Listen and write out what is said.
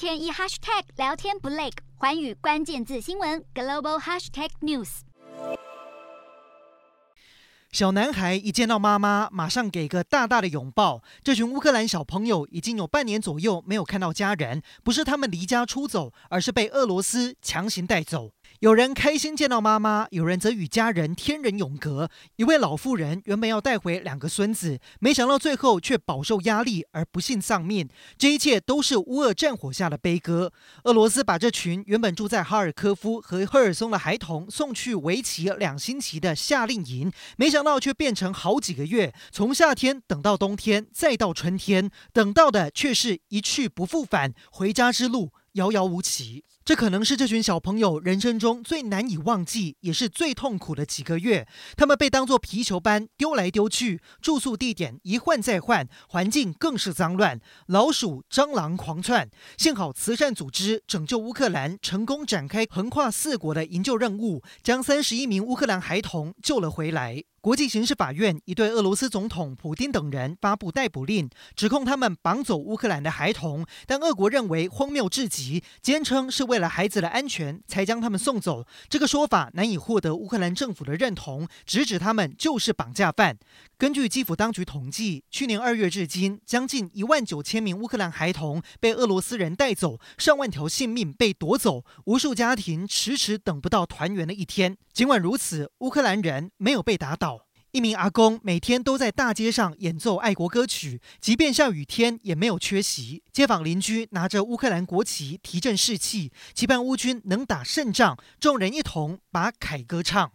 天一 hashtag 聊天不累，环宇关键字新闻 global hashtag news。小男孩一见到妈妈，马上给个大大的拥抱。这群乌克兰小朋友已经有半年左右没有看到家人，不是他们离家出走，而是被俄罗斯强行带走。有人开心见到妈妈，有人则与家人天人永隔。一位老妇人原本要带回两个孙子，没想到最后却饱受压力而不幸丧命。这一切都是乌俄战火下的悲歌。俄罗斯把这群原本住在哈尔科夫和赫尔松的孩童送去为期两星期的夏令营，没想到却变成好几个月，从夏天等到冬天，再到春天，等到的却是一去不复返，回家之路遥遥无期。这可能是这群小朋友人生中最难以忘记，也是最痛苦的几个月。他们被当作皮球般丢来丢去，住宿地点一换再换，环境更是脏乱，老鼠、蟑螂狂窜。幸好慈善组织拯救乌克兰成功展开横跨四国的营救任务，将三十一名乌克兰孩童救了回来。国际刑事法院已对俄罗斯总统普丁等人发布逮捕令，指控他们绑走乌克兰的孩童，但俄国认为荒谬至极，坚称是为了孩子的安全才将他们送走。这个说法难以获得乌克兰政府的认同，直指他们就是绑架犯。根据基辅当局统计，去年二月至今，将近一万九千名乌克兰孩童被俄罗斯人带走，上万条性命被夺走，无数家庭迟迟等不到团圆的一天。尽管如此，乌克兰人没有被打倒。一名阿公每天都在大街上演奏爱国歌曲，即便下雨天也没有缺席。街坊邻居拿着乌克兰国旗提振士气，期盼乌军能打胜仗，众人一同把凯歌唱。